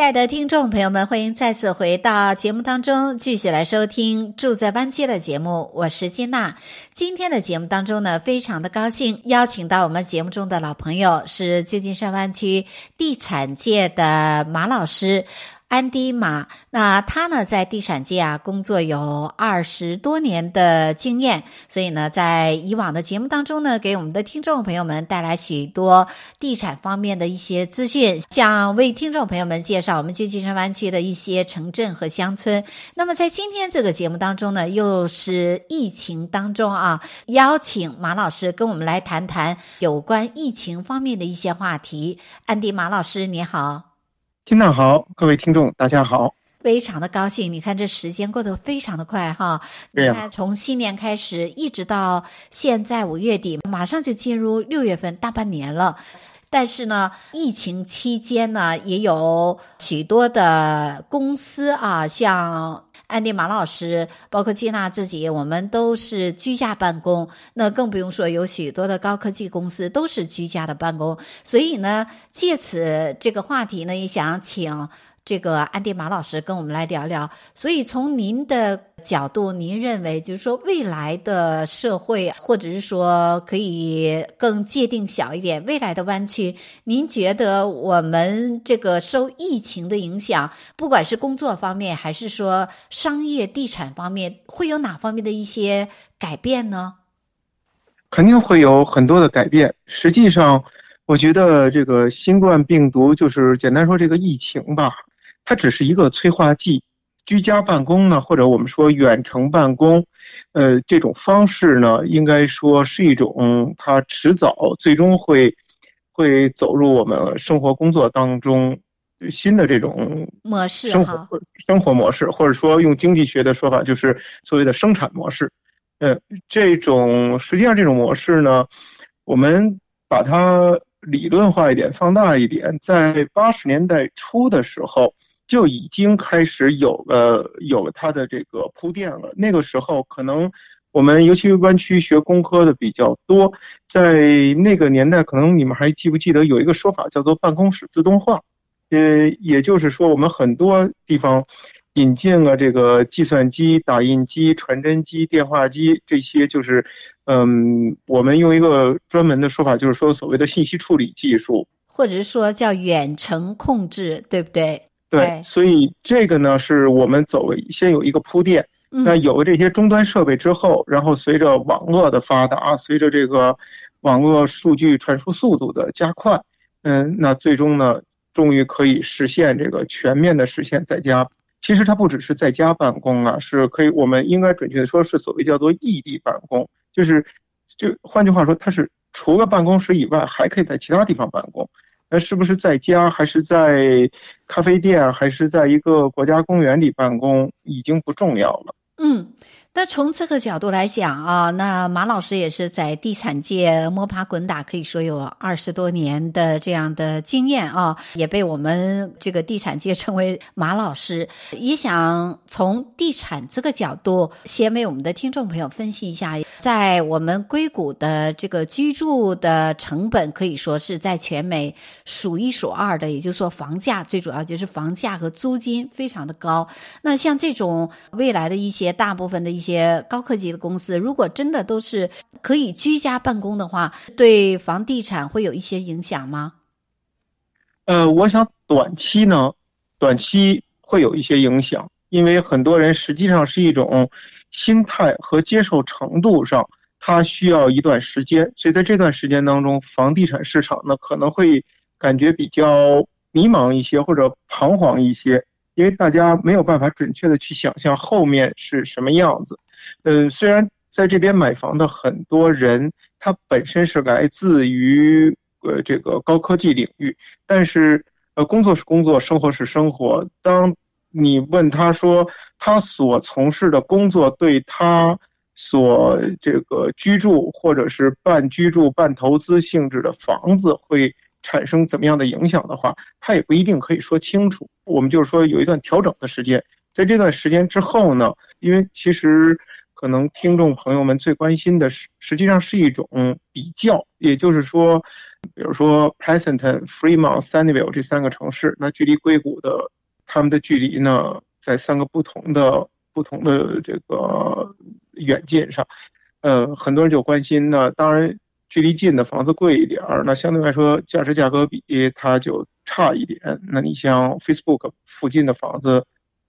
亲爱的听众朋友们，欢迎再次回到节目当中，继续来收听《住在湾区》的节目。我是金娜。今天的节目当中呢，非常的高兴邀请到我们节目中的老朋友，是旧金山湾区地产界的马老师。安迪马，那他呢，在地产界啊工作有二十多年的经验，所以呢，在以往的节目当中呢，给我们的听众朋友们带来许多地产方面的一些资讯，想为听众朋友们介绍我们旧金山湾区的一些城镇和乡村。那么在今天这个节目当中呢，又是疫情当中啊，邀请马老师跟我们来谈谈有关疫情方面的一些话题。安迪马老师，你好。金娜好，各位听众大家好，非常的高兴。你看这时间过得非常的快哈，对呀。你看从新年开始一直到现在五月底，马上就进入六月份，大半年了。但是呢，疫情期间呢，也有许多的公司啊，像。安迪马老师，包括吉娜自己，我们都是居家办公。那更不用说有许多的高科技公司都是居家的办公。所以呢，借此这个话题呢，也想请。这个安迪马老师跟我们来聊聊，所以从您的角度，您认为就是说未来的社会，或者是说可以更界定小一点，未来的湾区，您觉得我们这个受疫情的影响，不管是工作方面，还是说商业地产方面，会有哪方面的一些改变呢？肯定会有很多的改变。实际上，我觉得这个新冠病毒就是简单说这个疫情吧。它只是一个催化剂，居家办公呢，或者我们说远程办公，呃，这种方式呢，应该说是一种它迟早最终会会走入我们生活工作当中新的这种模式，生活生活模式，或者说用经济学的说法，就是所谓的生产模式。呃，这种实际上这种模式呢，我们把它理论化一点，放大一点，在八十年代初的时候。就已经开始有了有了它的这个铺垫了。那个时候，可能我们尤其湾区学工科的比较多，在那个年代，可能你们还记不记得有一个说法叫做办公室自动化？呃，也就是说，我们很多地方引进了这个计算机、打印机、传真机、电话机这些，就是嗯，我们用一个专门的说法，就是说所谓的信息处理技术，或者是说叫远程控制，对不对？对，所以这个呢，是我们走了先有一个铺垫。那有了这些终端设备之后，然后随着网络的发达，随着这个网络数据传输速度的加快，嗯，那最终呢，终于可以实现这个全面的实现在家。其实它不只是在家办公啊，是可以，我们应该准确的说是所谓叫做异地办公，就是就换句话说，它是除了办公室以外，还可以在其他地方办公。那是不是在家，还是在咖啡店，还是在一个国家公园里办公，已经不重要了。嗯。那从这个角度来讲啊，那马老师也是在地产界摸爬滚打，可以说有二十多年的这样的经验啊，也被我们这个地产界称为马老师。也想从地产这个角度，先为我们的听众朋友分析一下，在我们硅谷的这个居住的成本，可以说是在全美数一数二的，也就是说房价最主要就是房价和租金非常的高。那像这种未来的一些大部分的。一些高科技的公司，如果真的都是可以居家办公的话，对房地产会有一些影响吗？呃，我想短期呢，短期会有一些影响，因为很多人实际上是一种心态和接受程度上，他需要一段时间，所以在这段时间当中，房地产市场呢可能会感觉比较迷茫一些，或者彷徨一些。因为大家没有办法准确的去想象后面是什么样子，呃，虽然在这边买房的很多人，他本身是来自于呃这个高科技领域，但是呃工作是工作，生活是生活。当你问他说，他所从事的工作对他所这个居住或者是半居住半投资性质的房子会产生怎么样的影响的话，他也不一定可以说清楚。我们就是说有一段调整的时间，在这段时间之后呢，因为其实。可能听众朋友们最关心的是，实际上是一种比较，也就是说，比如说 Pleasant、Fremont、Sunnyvale 这三个城市，那距离硅谷的他们的距离呢，在三个不同的不同的这个远近上，呃，很多人就关心呢。当然，距离近的房子贵一点儿，那相对来说价值价格比它就差一点。那你像 Facebook 附近的房子，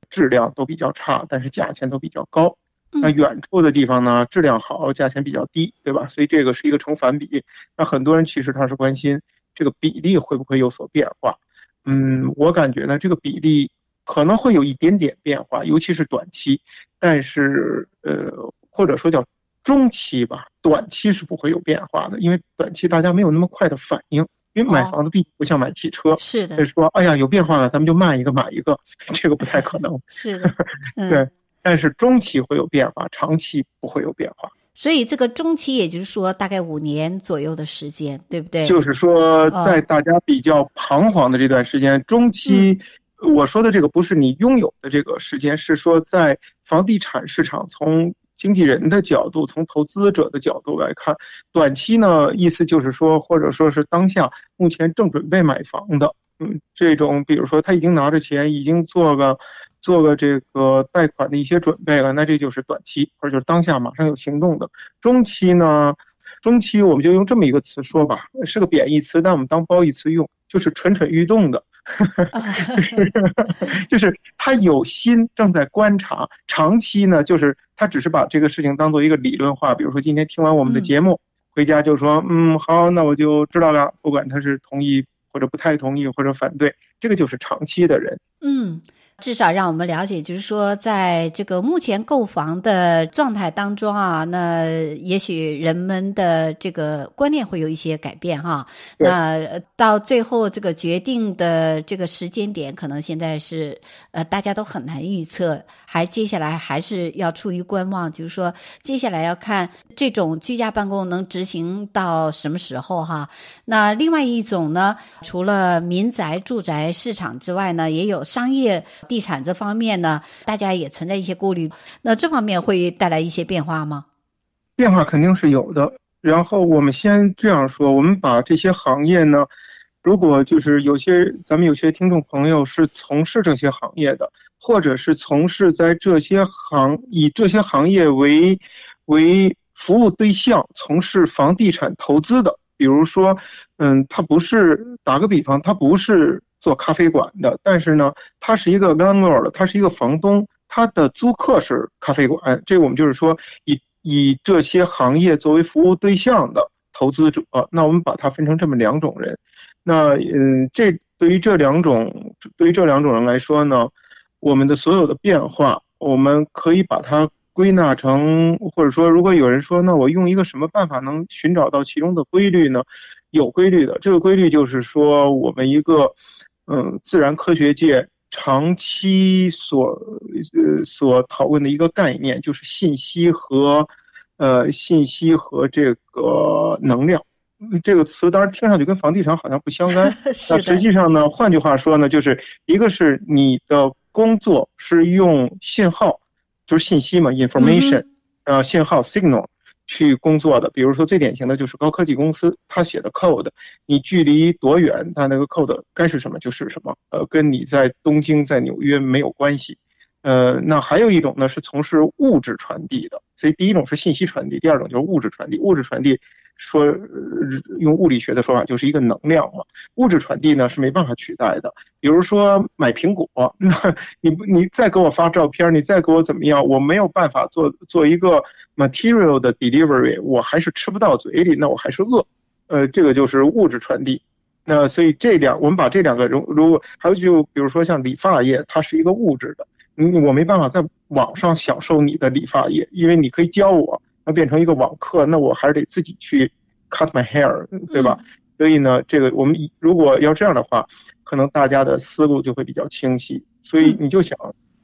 质量都比较差，但是价钱都比较高。那远处的地方呢，质量好，价钱比较低，对吧？所以这个是一个成反比。那很多人其实他是关心这个比例会不会有所变化。嗯，我感觉呢，这个比例可能会有一点点变化，尤其是短期。但是呃，或者说叫中期吧，短期是不会有变化的，因为短期大家没有那么快的反应。因为买房子毕竟不像买汽车，是的，就是说，哎呀，有变化了，咱们就卖一个买一个，这个不太可能。是的，对。但是中期会有变化，长期不会有变化。所以这个中期，也就是说大概五年左右的时间，对不对？就是说，在大家比较彷徨的这段时间，哦、中期，我说的这个不是你拥有的这个时间，是说在房地产市场从经纪人的角度，从投资者的角度来看，短期呢，意思就是说，或者说是当下目前正准备买房的，嗯，这种比如说他已经拿着钱，已经做个。做个这个贷款的一些准备了，那这就是短期，或者就是当下马上有行动的。中期呢，中期我们就用这么一个词说吧，是个贬义词，但我们当褒义词用，就是蠢蠢欲动的，就是 就是他有心正在观察。长期呢，就是他只是把这个事情当做一个理论化，比如说今天听完我们的节目，回家就说，嗯，好，那我就知道了，不管他是同意或者不太同意或者反对，这个就是长期的人，嗯。至少让我们了解，就是说，在这个目前购房的状态当中啊，那也许人们的这个观念会有一些改变哈。那到最后这个决定的这个时间点，可能现在是呃大家都很难预测，还接下来还是要处于观望，就是说接下来要看这种居家办公能执行到什么时候哈。那另外一种呢，除了民宅住宅市场之外呢，也有商业。地产这方面呢，大家也存在一些顾虑。那这方面会带来一些变化吗？变化肯定是有的。然后我们先这样说，我们把这些行业呢，如果就是有些咱们有些听众朋友是从事这些行业的，或者是从事在这些行以这些行业为为服务对象，从事房地产投资的，比如说，嗯，他不是打个比方，他不是。做咖啡馆的，但是呢，他是一个 landlord，他是一个房东，他的租客是咖啡馆。这我们就是说，以以这些行业作为服务对象的投资者，那我们把它分成这么两种人。那嗯，这对于这两种，对于这两种人来说呢，我们的所有的变化，我们可以把它归纳成，或者说，如果有人说，那我用一个什么办法能寻找到其中的规律呢？有规律的，这个规律就是说，我们一个。嗯，自然科学界长期所呃所讨论的一个概念，就是信息和呃信息和这个能量。这个词当然听上去跟房地产好像不相干，那实际上呢，换句话说呢，就是一个是你的工作是用信号，就是信息嘛，information，呃，信号 signal。去工作的，比如说最典型的就是高科技公司，他写的 code，你距离多远，他那个 code 该是什么就是什么，呃，跟你在东京、在纽约没有关系。呃，那还有一种呢是从事物质传递的，所以第一种是信息传递，第二种就是物质传递。物质传递。说用物理学的说法就是一个能量嘛，物质传递呢是没办法取代的。比如说买苹果，那你你再给我发照片，你再给我怎么样，我没有办法做做一个 material 的 delivery，我还是吃不到嘴里，那我还是饿。呃，这个就是物质传递。那所以这两，我们把这两个如如果还有就比如说像理发业，它是一个物质的，你我没办法在网上享受你的理发业，因为你可以教我。那变成一个网课，那我还是得自己去 cut my hair，对吧？嗯、所以呢，这个我们如果要这样的话，可能大家的思路就会比较清晰。所以你就想，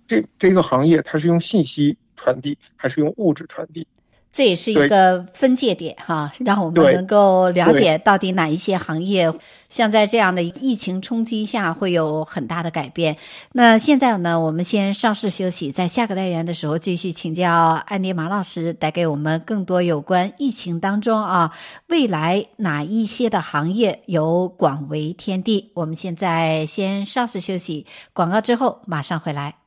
这这个行业它是用信息传递还是用物质传递？这也是一个分界点哈，让我们能够了解到底哪一些行业，像在这样的疫情冲击下会有很大的改变。那现在呢，我们先稍事休息，在下个单元的时候继续请教安迪马老师，带给我们更多有关疫情当中啊，未来哪一些的行业有广为天地。我们现在先稍事休息，广告之后马上回来。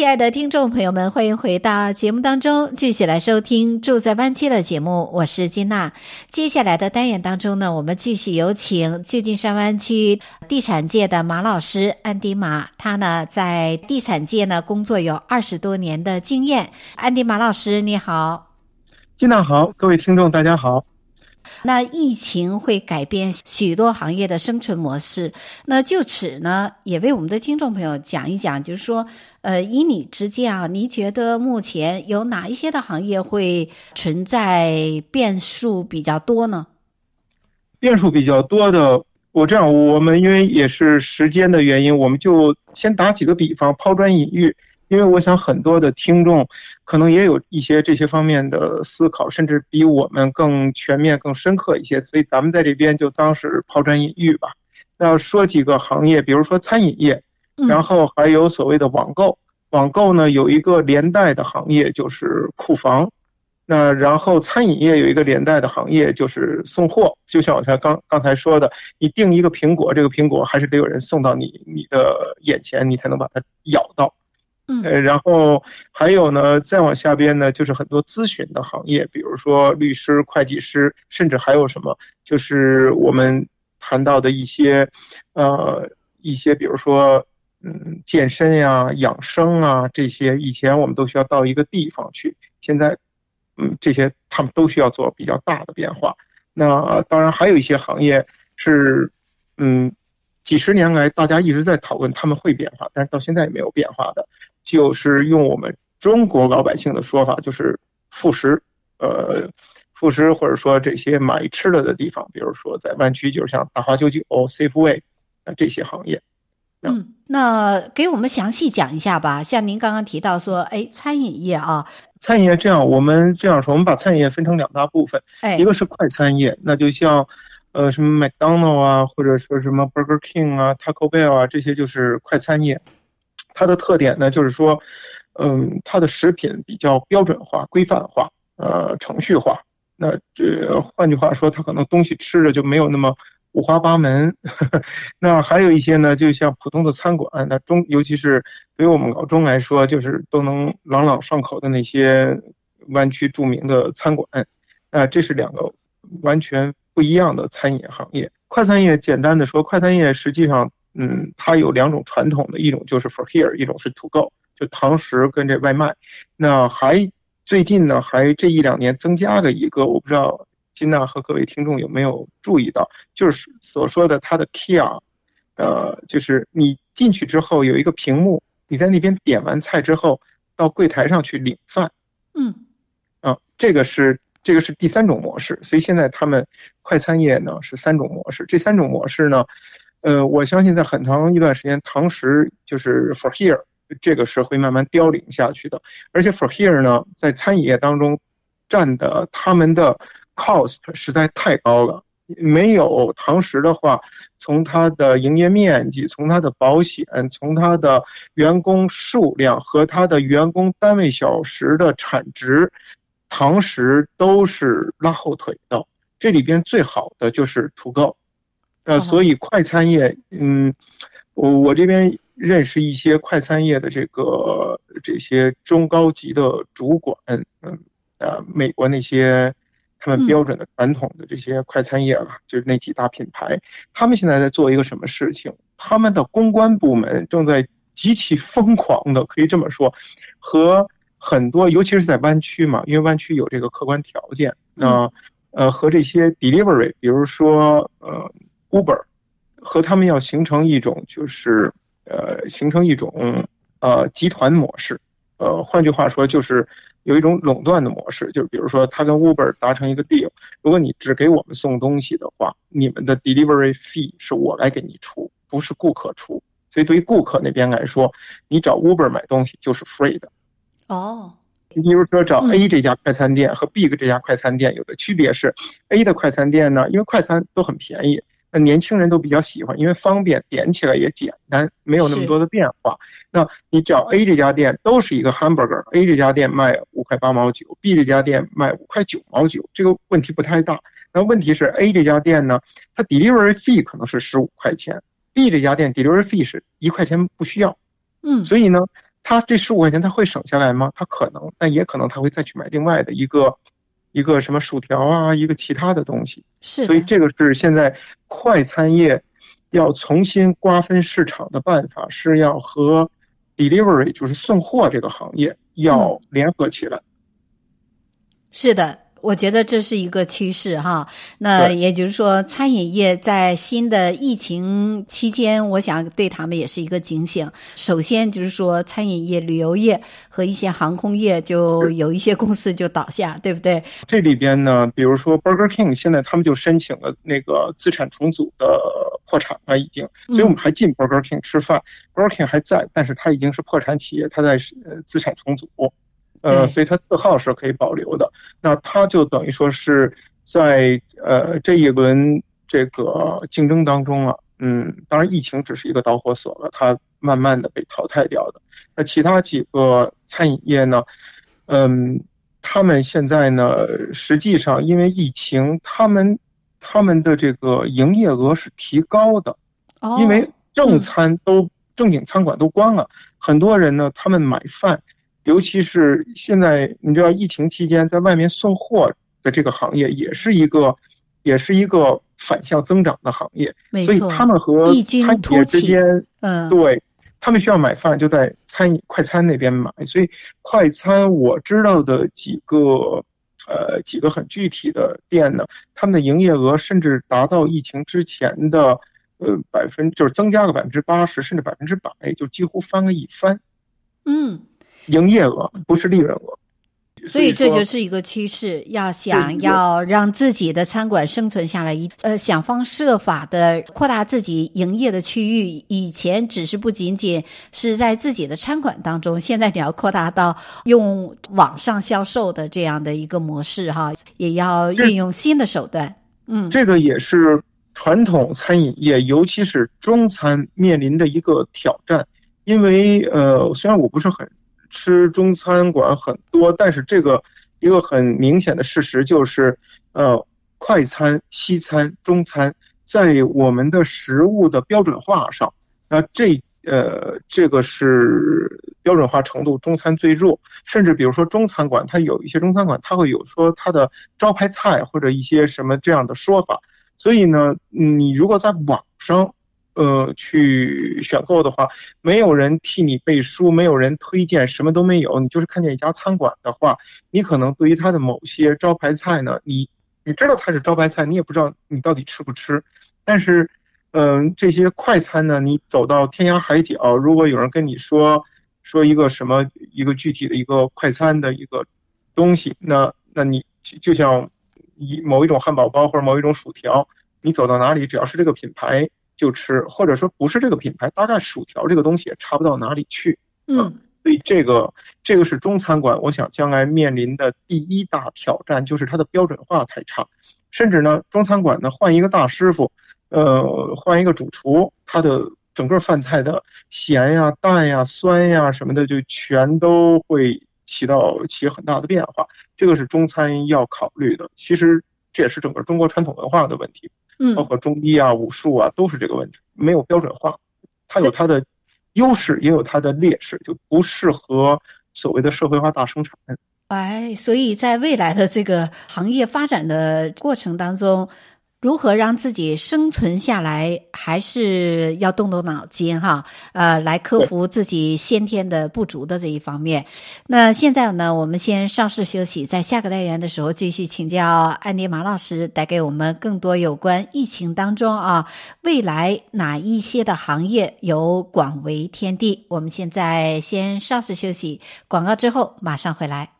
亲爱的听众朋友们，欢迎回到节目当中，继续来收听《住在湾区》的节目。我是金娜。接下来的单元当中呢，我们继续有请旧金山湾区地产界的马老师安迪马。他呢，在地产界呢工作有二十多年的经验。安迪马老师，你好。金娜好，各位听众大家好。那疫情会改变许多行业的生存模式。那就此呢，也为我们的听众朋友讲一讲，就是说，呃，以你之见啊，你觉得目前有哪一些的行业会存在变数比较多呢？变数比较多的，我这样，我们因为也是时间的原因，我们就先打几个比方，抛砖引玉。因为我想很多的听众可能也有一些这些方面的思考，甚至比我们更全面、更深刻一些，所以咱们在这边就当是抛砖引玉吧。那说几个行业，比如说餐饮业，然后还有所谓的网购。网购呢，有一个连带的行业就是库房，那然后餐饮业有一个连带的行业就是送货。就像我才刚刚才说的，你订一个苹果，这个苹果还是得有人送到你你的眼前，你才能把它咬到。呃，然后还有呢，再往下边呢，就是很多咨询的行业，比如说律师、会计师，甚至还有什么，就是我们谈到的一些，呃，一些比如说，嗯，健身呀、养生啊这些，以前我们都需要到一个地方去，现在，嗯，这些他们都需要做比较大的变化。那当然还有一些行业是，嗯。几十年来，大家一直在讨论他们会变化，但是到现在也没有变化的，就是用我们中国老百姓的说法，就是副食，呃，副食或者说这些买吃的的地方，比如说在湾区，就是像大华九九、Safeway 啊这些行业。嗯，那给我们详细讲一下吧。像您刚刚提到说，哎，餐饮业啊，餐饮业这样，我们这样说，我们把餐饮业分成两大部分，哎，一个是快餐业，那就像。呃，什么麦当劳啊，或者说什么 Burger King 啊、Taco Bell 啊，这些就是快餐业。它的特点呢，就是说，嗯，它的食品比较标准化、规范化，呃，程序化。那这换句话说，它可能东西吃着就没有那么五花八门。那还有一些呢，就像普通的餐馆，那中尤其是对于我们老中来说，就是都能朗朗上口的那些湾区著名的餐馆。那这是两个完全。不一样的餐饮行业，快餐业简单的说，快餐业实际上，嗯，它有两种传统的，一种就是 for here，一种是 to go，就堂食跟这外卖。那还最近呢，还这一两年增加了一个，我不知道金娜和各位听众有没有注意到，就是所说的它的 kiosk，呃，就是你进去之后有一个屏幕，你在那边点完菜之后，到柜台上去领饭。嗯，啊，这个是。这个是第三种模式，所以现在他们快餐业呢是三种模式。这三种模式呢，呃，我相信在很长一段时间，堂食就是 for here，这个是会慢慢凋零下去的。而且 for here 呢，在餐饮业当中占的他们的 cost 实在太高了。没有堂食的话，从它的营业面积、从它的保险、从它的员工数量和它的员工单位小时的产值。堂食都是拉后腿的，这里边最好的就是 to go，呃，所以快餐业，嗯，我我这边认识一些快餐业的这个这些中高级的主管，嗯，呃，美国那些他们标准的传统的这些快餐业了，就是那几大品牌，他们现在在做一个什么事情？他们的公关部门正在极其疯狂的，可以这么说，和很多，尤其是在湾区嘛，因为湾区有这个客观条件，那呃和这些 delivery，比如说呃 Uber，和他们要形成一种就是呃形成一种呃集团模式，呃换句话说就是。有一种垄断的模式，就是比如说他跟 Uber 达成一个 deal，如果你只给我们送东西的话，你们的 delivery fee 是我来给你出，不是顾客出。所以对于顾客那边来说，你找 Uber 买东西就是 free 的。哦，你比如说找 A 这家快餐店和 B 这家快餐店有的区别是，A 的快餐店呢，因为快餐都很便宜。那年轻人都比较喜欢，因为方便，点起来也简单，没有那么多的变化。那你找 A 这家店都是一个 hamburger，A 这家店卖五块八毛九，B 这家店卖五块九毛九，这个问题不太大。那问题是 A 这家店呢，它 delivery fee 可能是十五块钱，B 这家店 delivery fee 是一块钱不需要。嗯，所以呢，他这十五块钱他会省下来吗？他可能，但也可能他会再去买另外的一个。一个什么薯条啊，一个其他的东西，是，所以这个是现在快餐业要重新瓜分市场的办法，是要和 delivery 就是送货这个行业要联合起来。嗯，是的。我觉得这是一个趋势哈，那也就是说，餐饮业在新的疫情期间，我想对他们也是一个警醒。首先就是说，餐饮业、旅游业和一些航空业，就有一些公司就倒下，对不对？这里边呢，比如说 Burger King，现在他们就申请了那个资产重组的破产了，已经。所以我们还进 Burger King 吃饭，嗯，Burger King 还在，但是它已经是破产企业，它在呃资产重组。呃，所以它字号是可以保留的。那它就等于说是在呃这一轮这个竞争当中啊，嗯，当然疫情只是一个导火索了，它慢慢的被淘汰掉的。那其他几个餐饮业呢，嗯，他们现在呢，实际上因为疫情，他们他们的这个营业额是提高的，因为正餐都正经餐馆都关了，很多人呢，他们买饭。尤其是现在，你知道疫情期间，在外面送货的这个行业，也是一个，也是一个反向增长的行业。所以他们和餐饮业之间，嗯，对，他们需要买饭，就在餐饮快餐那边买。所以快餐我知道的几个，呃，几个很具体的店呢，他们的营业额甚至达到疫情之前的，呃，百分就是增加个百分之八十，甚至百分之百，就几乎翻个一番。嗯。营业额不是利润额，所以这就是一个趋势。要想要让自己的餐馆生存下来，一呃想方设法的扩大自己营业的区域。以前只是不仅仅是在自己的餐馆当中，现在你要扩大到用网上销售的这样的一个模式哈，也要运用新的手段。嗯，这个也是传统餐饮业，尤其是中餐面临的一个挑战。因为呃，虽然我不是很。吃中餐馆很多，但是这个一个很明显的事实就是，呃，快餐、西餐、中餐在我们的食物的标准化上，那这呃这个是标准化程度中餐最弱，甚至比如说中餐馆，它有一些中餐馆，它会有说它的招牌菜或者一些什么这样的说法，所以呢，你如果在网上。呃，去选购的话，没有人替你背书，没有人推荐，什么都没有。你就是看见一家餐馆的话，你可能对于它的某些招牌菜呢，你你知道它是招牌菜，你也不知道你到底吃不吃。但是，嗯、这些快餐呢，你走到天涯海角，如果有人跟你说说一个什么一个具体的一个快餐的一个东西，那那你就像一某一种汉堡包或者某一种薯条，你走到哪里，只要是这个品牌。就吃，或者说不是这个品牌，大概薯条这个东西也差不到哪里去。嗯，所以这个这个是中餐馆，我想将来面临的第一大挑战就是它的标准化太差，甚至呢，中餐馆呢换一个大师傅，呃，换一个主厨，他的整个饭菜的咸呀、淡呀、酸呀什么的，就全都会起到起很大的变化。这个是中餐要考虑的。其实这也是整个中国传统文化的问题。嗯，包括中医啊、武术啊，都是这个问题，没有标准化，它有它的优势，也有它的劣势，就不适合所谓的社会化大生产。哎，所以在未来的这个行业发展的过程当中。如何让自己生存下来，还是要动动脑筋哈，呃，来克服自己先天的不足的这一方面。那现在呢，我们先稍事休息，在下个单元的时候继续请教安迪马老师，带给我们更多有关疫情当中啊，未来哪一些的行业有广为天地。我们现在先稍事休息，广告之后马上回来。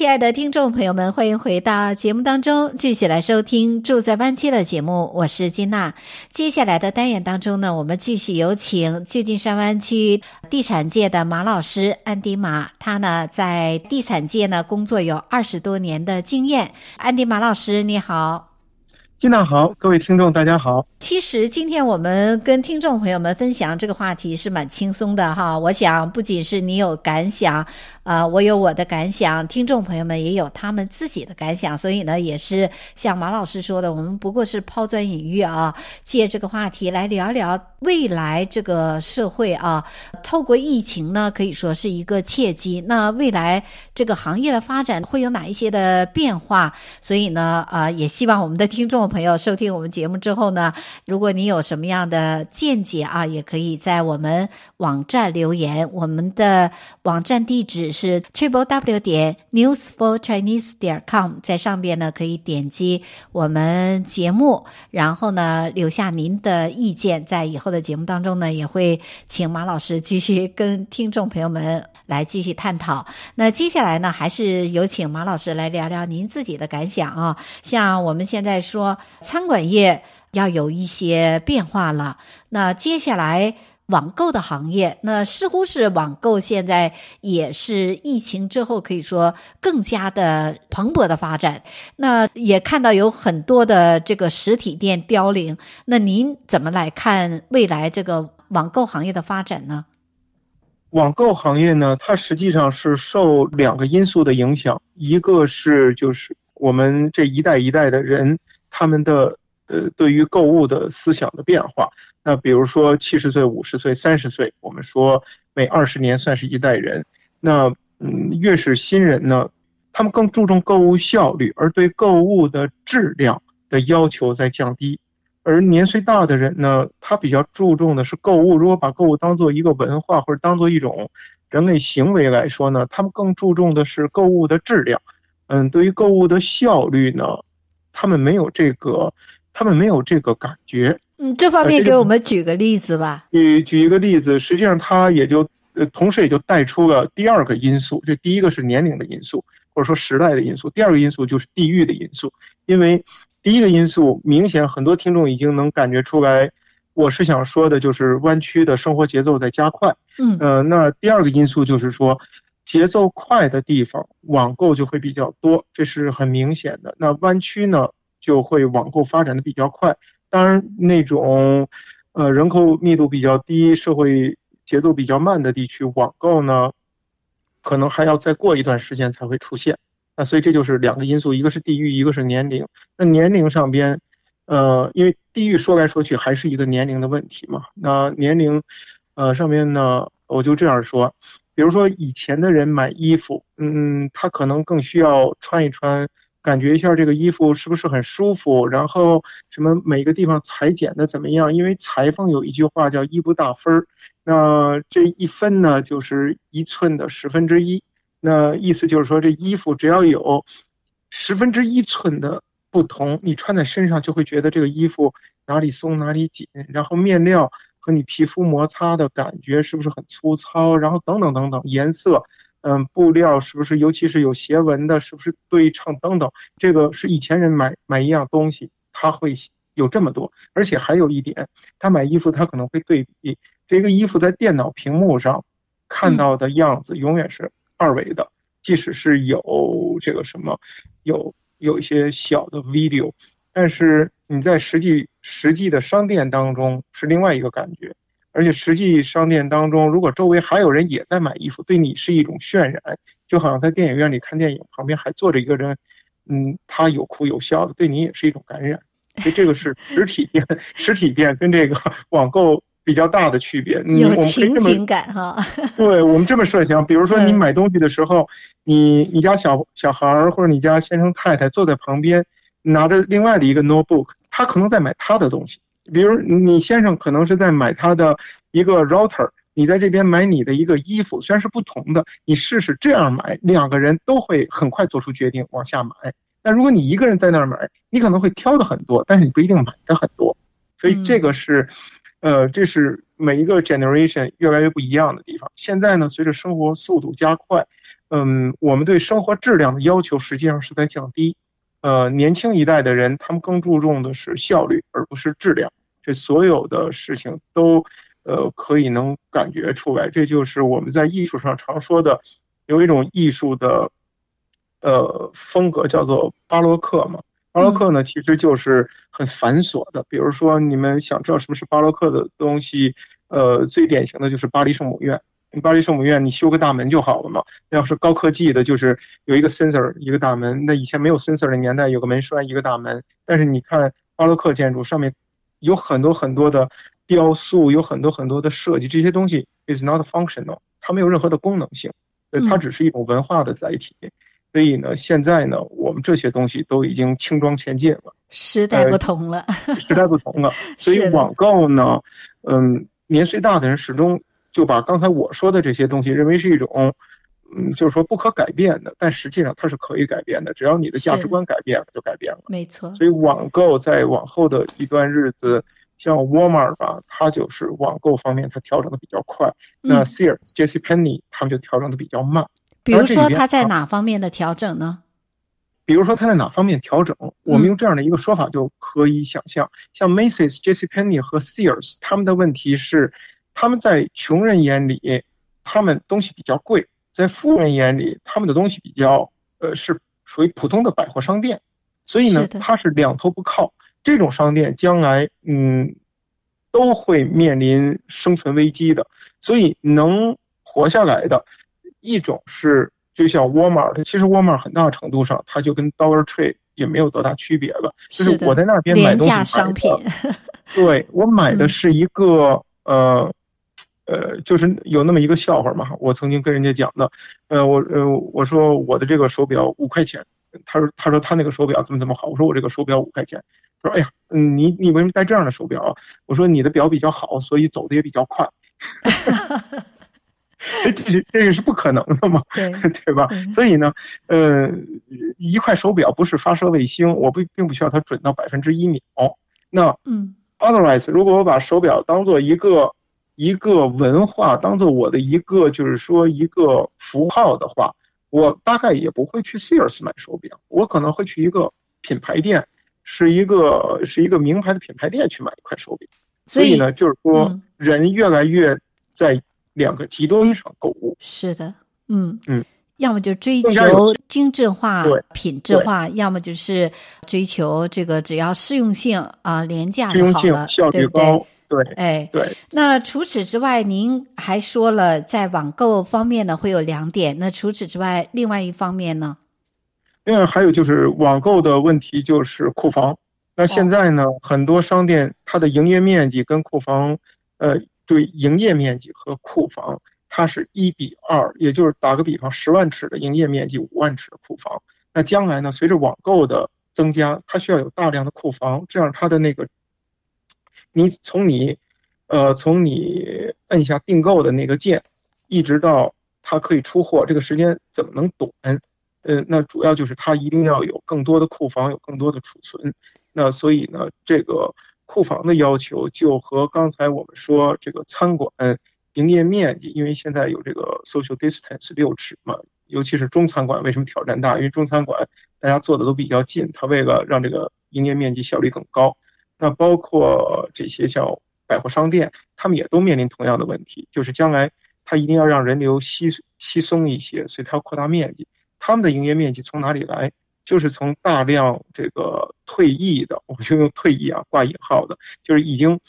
亲爱的听众朋友们，欢迎回到节目当中，继续来收听《住在湾区》的节目。我是金娜。接下来的单元当中呢，我们继续有请旧金山湾区地产界的马老师安迪马，他呢在地产界呢工作有二十多年的经验。安迪马老师，你好。金娜好，各位听众大家好。其实今天我们跟听众朋友们分享这个话题是蛮轻松的哈。我想不仅是你有感想，啊、我有我的感想，听众朋友们也有他们自己的感想。所以呢，也是像马老师说的，我们不过是抛砖引玉啊，借这个话题来聊聊未来这个社会啊。透过疫情呢，可以说是一个契机。那未来这个行业的发展会有哪一些的变化？所以呢，啊、也希望我们的听众。朋友收听我们节目之后呢，如果你有什么样的见解啊，也可以在我们网站留言。我们的网站地址是 triple w 点 newsforchinese 点 com，在上边呢可以点击我们节目，然后呢留下您的意见，在以后的节目当中呢也会请马老师继续跟听众朋友们来继续探讨。那接下来呢，还是有请马老师来聊聊您自己的感想啊。像我们现在说。餐馆业要有一些变化了。那接下来网购的行业，那似乎是网购现在也是疫情之后可以说更加的蓬勃的发展。那也看到有很多的这个实体店凋零。那您怎么来看未来这个网购行业的发展呢？网购行业呢，它实际上是受两个因素的影响，一个是就是我们这一代一代的人。他们的呃，对于购物的思想的变化，那比如说七十岁、五十岁、三十岁，我们说每二十年算是一代人。那嗯，越是新人呢，他们更注重购物效率，而对购物的质量的要求在降低。而年岁大的人呢，他比较注重的是购物。如果把购物当做一个文化或者当做一种人类行为来说呢，他们更注重的是购物的质量。嗯，对于购物的效率呢，他们没有这个，他们没有这个感觉。嗯，这方面给我们举个例子吧。举举一个例子，实际上它也就呃，同时也就带出了第二个因素。这第一个是年龄的因素，或者说时代的因素；第二个因素就是地域的因素。因为第一个因素明显，很多听众已经能感觉出来。我是想说的，就是弯曲的生活节奏在加快。嗯，呃，那第二个因素就是说。节奏快的地方，网购就会比较多，这是很明显的。那弯曲呢，就会网购发展的比较快。当然，那种呃人口密度比较低、社会节奏比较慢的地区，网购呢，可能还要再过一段时间才会出现。那所以这就是两个因素，一个是地域，一个是年龄。那年龄上边，呃，因为地域说来说去还是一个年龄的问题嘛。那年龄，呃，上面呢，我就这样说。比如说以前的人买衣服，嗯，他可能更需要穿一穿，感觉一下这个衣服是不是很舒服，然后什么每个地方裁剪的怎么样？因为裁缝有一句话叫“衣不大分儿”，那这一分呢就是一寸的十分之一，那意思就是说这衣服只要有十分之一寸的不同，你穿在身上就会觉得这个衣服哪里松哪里紧，然后面料。和你皮肤摩擦的感觉是不是很粗糙？然后等等等等，颜色，嗯，布料是不是，尤其是有斜纹的，是不是对称等等？这个是以前人买买一样东西，他会有这么多，而且还有一点，他买衣服他可能会对比这个衣服在电脑屏幕上看到的样子永远是二维的，即使是有这个什么有有一些小的 video，但是你在实际实际的商店当中是另外一个感觉，而且实际商店当中如果周围还有人也在买衣服，对你是一种渲染，就好像在电影院里看电影，旁边还坐着一个人。嗯，他有哭有笑的，对你也是一种感染。所以这个是实体店，实体店跟这个网购比较大的区别。你有情景感哈。对，我们这么设想，比如说你买东西的时候，你你家小小孩儿或者你家先生太太坐在旁边，拿着另外的一个 notebook，他可能在买他的东西。比如你先生可能是在买他的一个 router，你在这边买你的一个衣服，虽然是不同的，你试试这样买，两个人都会很快做出决定往下买。但如果你一个人在那儿买，你可能会挑的很多，但是你不一定买的很多。所以这个是，呃，这是每一个 generation 越来越不一样的地方。现在呢，随着生活速度加快，嗯，我们对生活质量的要求实际上是在降低。呃，年轻一代的人，他们更注重的是效率，而不是质量。这所有的事情都，呃，可以能感觉出来。这就是我们在艺术上常说的，有一种艺术的。呃，风格叫做巴洛克嘛。巴洛克呢，其实就是很繁琐的。比如说，你们想知道什么是巴洛克的东西，呃，最典型的就是巴黎圣母院。巴黎圣母院，你修个大门就好了嘛。那要是高科技的，就是有一个 sensor，一个大门。那以前没有 sensor 的年代，有个门栓，一个大门。但是你看巴洛克建筑上面有很多很多的雕塑，有很多很多的设计，这些东西 is not functional，它没有任何的功能性，它只是一种文化的载体。嗯所以呢，现在呢，我们这些东西都已经轻装前进了，时代不同了，呃、时代不同了。所以网购呢，嗯，年岁大的人始终就把刚才我说的这些东西认为是一种，嗯，就是说不可改变的，但实际上它是可以改变的，只要你的价值观改变了，就改变了。没错。所以网购在往后的一段日子，像 Walmart 吧，它就是网购方面它调整的比较快，嗯、那 Sears、JCPenney 他们就调整的比较慢。比如说他在哪方面的调整呢？比如说他在哪方面调整，我们用这样的一个说法就可以想象，像 Macy's、JCPenney 和 Sears，他们的问题是，他们在穷人眼里，他们东西比较贵；在富人眼里，他们的东西比较呃是属于普通的百货商店。所以呢，它是两头不靠。这种商店将来嗯都会面临生存危机的。所以能活下来的。一种是就像 Walmart，其实 Walmart 很大程度上它就跟 Dollar Tree 也没有多大区别了，就是我在那边买东西买的，商品对，我买的是一个、嗯、呃呃，就是有那么一个笑话嘛，我曾经跟人家讲的，呃，我呃我说我的这个手表五块钱，他说他说他那个手表怎么怎么好，我说我这个手表五块钱，他说哎呀，嗯，你你为什么戴这样的手表？我说你的表比较好，所以走的也比较快。这这是这个是不可能的嘛，对对吧？所以呢，呃，一块手表不是发射卫星，我不并不需要它准到百分之一秒。那嗯，otherwise，如果我把手表当做一个一个文化，当做我的一个就是说一个符号的话，我大概也不会去 Sears 买手表，我可能会去一个品牌店，是一个是一个名牌的品牌店去买一块手表。所以呢，就是说人越来越在。两个极端上购物是的，嗯嗯，要么就追求精致化、品质化，要么就是追求这个只要适用性啊、廉价就好了，效率高，对，对哎对。那除此之外，您还说了在网购方面呢会有两点。那除此之外，另外一方面呢？另外还有就是网购的问题，就是库房。那现在呢，哦、很多商店它的营业面积跟库房，呃。对营业面积和库房，它是一比二，也就是打个比方，十万尺的营业面积，五万尺的库房。那将来呢，随着网购的增加，它需要有大量的库房，这样它的那个，你从你，呃，从你按下订购的那个键，一直到它可以出货，这个时间怎么能短？呃，那主要就是它一定要有更多的库房，有更多的储存。那所以呢，这个。库房的要求就和刚才我们说这个餐馆营业面积，因为现在有这个 social distance 六尺嘛，尤其是中餐馆为什么挑战大？因为中餐馆大家坐的都比较近，它为了让这个营业面积效率更高，那包括这些像百货商店，他们也都面临同样的问题，就是将来他一定要让人流稀稀松一些，所以他要扩大面积。他们的营业面积从哪里来？就是从大量这个退役的，我就用退役啊挂引号的，就是已经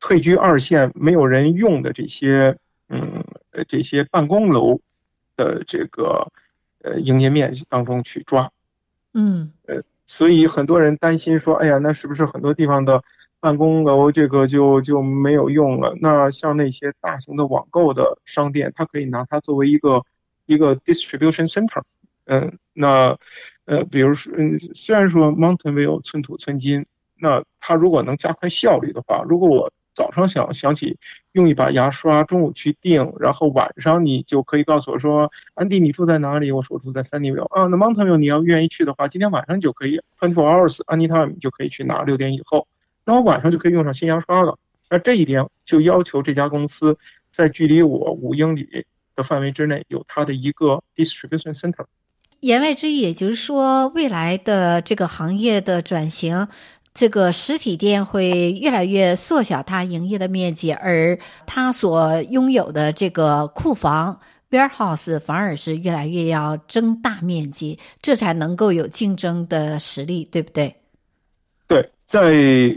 退居二线、没有人用的这些，嗯，这些办公楼的这个呃营业面积当中去抓。嗯，呃，所以很多人担心说，哎呀，那是不是很多地方的办公楼这个就就没有用了？那像那些大型的网购的商店，它可以拿它作为一个一个 distribution center。嗯，那呃，比如说，嗯，虽然说 Mountain View 寸土寸金，那它如果能加快效率的话，如果我早上想想起用一把牙刷，中午去订，然后晚上你就可以告诉我说，安迪，你住在哪里？我说我住在 Sunnyvale 啊。那 Mountain View 你要愿意去的话，今天晚上就可以，twenty four hours anytime 就可以去拿，六点以后，那我晚上就可以用上新牙刷了。那这一点就要求这家公司在距离我五英里的范围之内有它的一个 distribution center。言外之意，也就是说，未来的这个行业的转型。这个实体店会越来越缩小它营业的面积，而它所拥有的这个库房 warehouse 反而是越来越要增大面积，这才能够有竞争的实力，对不对？对，在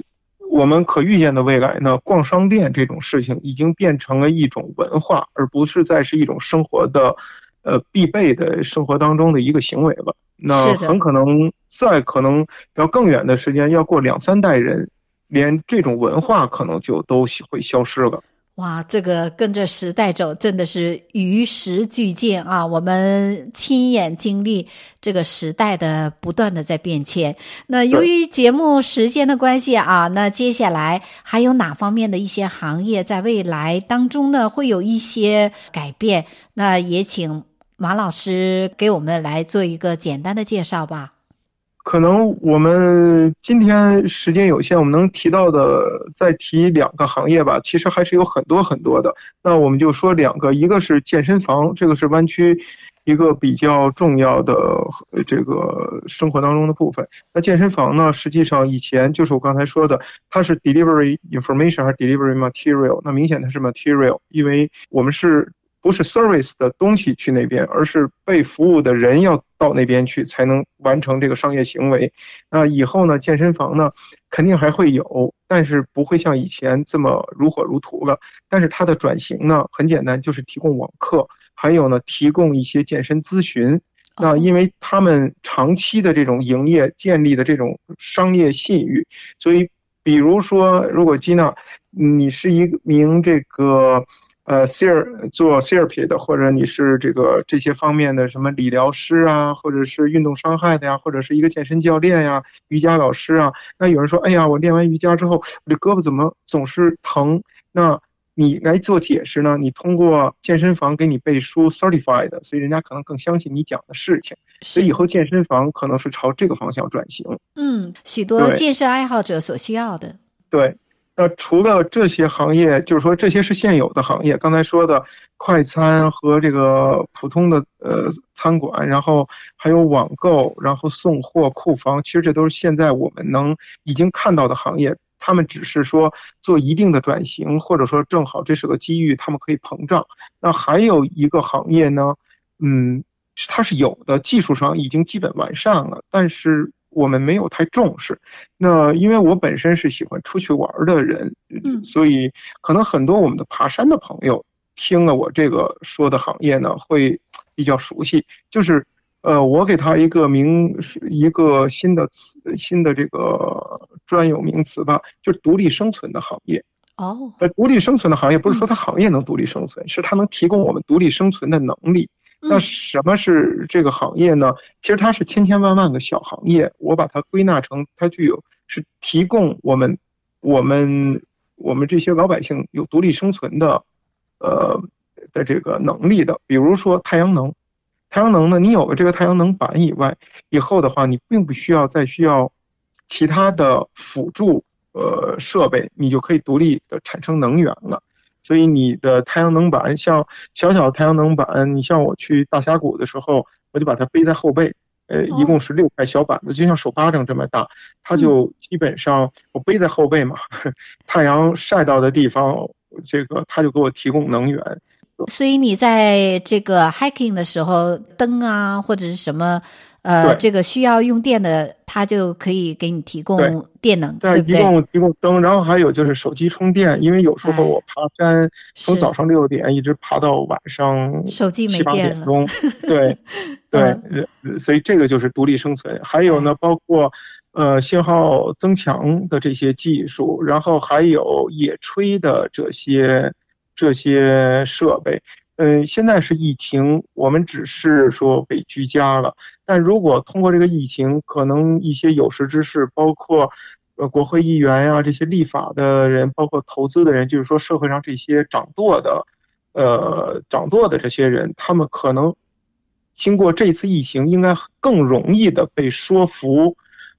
我们可预见的未来呢，逛商店这种事情已经变成了一种文化，而不是再是一种生活的。呃，必备的生活当中的一个行为吧。那很可能在可能要更远的时间，要过两三代人，连这种文化可能就都会消失了。哇，这个跟着时代走，真的是与时俱进啊！我们亲眼经历这个时代的不断的在变迁。那由于节目时间的关系啊，那接下来还有哪方面的一些行业在未来当中呢，会有一些改变？那也请。马老师给我们来做一个简单的介绍吧。可能我们今天时间有限，我们能提到的再提两个行业吧。其实还是有很多很多的。那我们就说两个，一个是健身房，这个是湾区一个比较重要的这个生活当中的部分。那健身房呢，实际上以前就是我刚才说的，它是 delivery information 还是 delivery material？那明显它是 material，因为我们是。不是 service 的东西去那边，而是被服务的人要到那边去才能完成这个商业行为。那以后呢，健身房呢肯定还会有，但是不会像以前这么如火如荼了。但是它的转型呢很简单，就是提供网课，还有呢提供一些健身咨询。那因为他们长期的这种营业建立的这种商业信誉，所以比如说，如果吉娜，你是一名这个。呃，ther 做 therapy 的，或者你是这个这些方面的什么理疗师啊，或者是运动伤害的呀，或者是一个健身教练呀、瑜伽老师啊。那有人说，哎呀，我练完瑜伽之后，我这胳膊怎么总是疼？那你来做解释呢？你通过健身房给你背书 certified，所以人家可能更相信你讲的事情。所以以后健身房可能是朝这个方向转型。嗯，许多健身爱好者所需要的。对。那除了这些行业，就是说这些是现有的行业，刚才说的快餐和这个普通的呃餐馆，然后还有网购，然后送货、库房，其实这都是现在我们能已经看到的行业。他们只是说做一定的转型，或者说正好这是个机遇，他们可以膨胀。那还有一个行业呢，嗯，它是有的，技术上已经基本完善了，但是。我们没有太重视，那因为我本身是喜欢出去玩的人，嗯，所以可能很多我们的爬山的朋友听了我这个说的行业呢，会比较熟悉。就是，呃，我给他一个名，一个新的词，新的这个专有名词吧，就是独立生存的行业。哦，呃，独立生存的行业不是说它行业能独立生存，是它能提供我们独立生存的能力。那什么是这个行业呢？其实它是千千万万个小行业，我把它归纳成它具有是提供我们我们我们这些老百姓有独立生存的呃的这个能力的。比如说太阳能，太阳能呢，你有了这个太阳能板以外，以后的话你并不需要再需要其他的辅助呃设备，你就可以独立的产生能源了。所以你的太阳能板，像小小的太阳能板，你像我去大峡谷的时候，我就把它背在后背，呃，一共是六块小板子，就像手巴掌这么大，它就基本上我背在后背嘛，太阳晒到的地方，这个它就给我提供能源。所以你在这个 hiking 的时候，灯啊或者是什么，呃，这个需要用电的，它就可以给你提供电能，对，对不对？提供提供灯，然后还有就是手机充电，因为有时候我爬山，从早上六点一直爬到晚上七八点钟，对 对、嗯，所以这个就是独立生存。还有呢，包括呃信号增强的这些技术，然后还有野炊的这些。这些设备，嗯，现在是疫情，我们只是说被居家了。但如果通过这个疫情，可能一些有识之士，包括呃国会议员呀、这些立法的人，包括投资的人，就是说社会上这些掌舵的，呃，掌舵的这些人，他们可能经过这次疫情，应该更容易的被说服，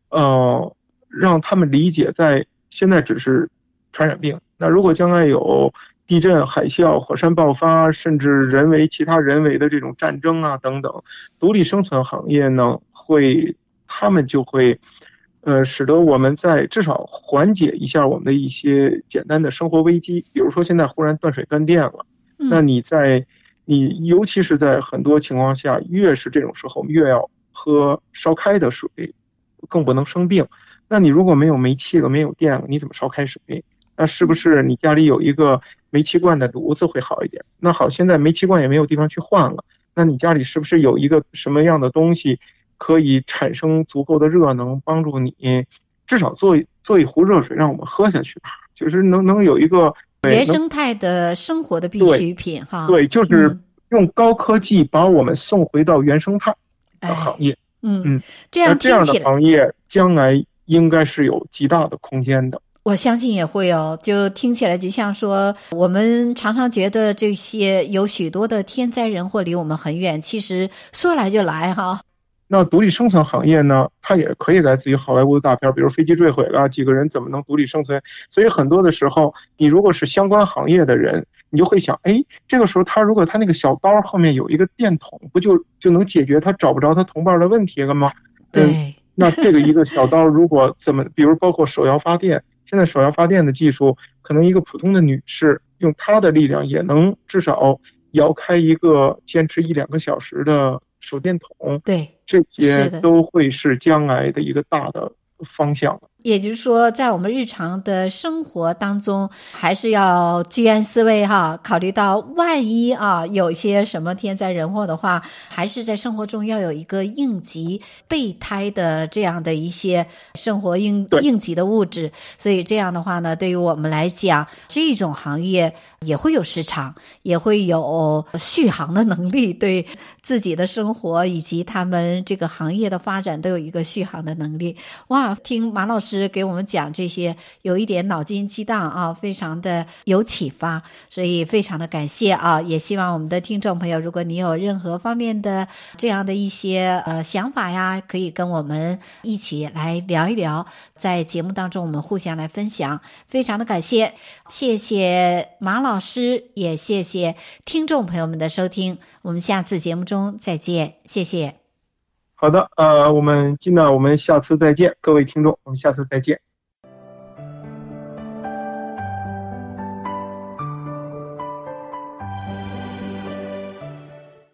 呃，让他们理解，在现在只是传染病。那如果将来有地震、海啸、火山爆发，甚至人为、其他人为的这种战争啊等等，独立生存行业呢，会他们就会，呃，使得我们在至少缓解一下我们的一些简单的生活危机。比如说现在忽然断水断电了，那你在你尤其是在很多情况下，越是这种时候，越要喝烧开的水，更不能生病。那你如果没有煤气了，没有电了，你怎么烧开水？那是不是你家里有一个煤气罐的炉子会好一点？那好，现在煤气罐也没有地方去换了。那你家里是不是有一个什么样的东西可以产生足够的热能，帮助你至少做做一壶热水让我们喝下去吧？就是能能有一个原生态的生活的必需品哈。对，就是用高科技把我们送回到原生态的行业。嗯嗯，这样这样的行业将来应该是有极大的空间的。我相信也会哦，就听起来就像说，我们常常觉得这些有许多的天灾人祸离我们很远，其实说来就来哈。那独立生存行业呢，它也可以来自于好莱坞的大片，比如飞机坠毁了，几个人怎么能独立生存？所以很多的时候，你如果是相关行业的人，你就会想，哎，这个时候他如果他那个小刀后面有一个电筒，不就就能解决他找不着他同伴的问题了吗？对。那这个一个小刀如果怎么，比如包括手摇发电。现在手摇发电的技术，可能一个普通的女士用她的力量也能至少摇开一个坚持一两个小时的手电筒。对，这些都会是将来的一个大的方向。也就是说，在我们日常的生活当中，还是要居安思危哈。考虑到万一啊，有一些什么天灾人祸的话，还是在生活中要有一个应急备胎的这样的一些生活应应急的物质。所以这样的话呢，对于我们来讲，这种行业也会有市场，也会有续航的能力，对自己的生活以及他们这个行业的发展都有一个续航的能力。哇，听马老师。给我们讲这些，有一点脑筋激荡啊，非常的有启发，所以非常的感谢啊！也希望我们的听众朋友，如果你有任何方面的这样的一些呃想法呀，可以跟我们一起来聊一聊，在节目当中我们互相来分享，非常的感谢，谢谢马老师，也谢谢听众朋友们的收听，我们下次节目中再见，谢谢。好的，呃，我们金娜，我们下次再见，各位听众，我们下次再见。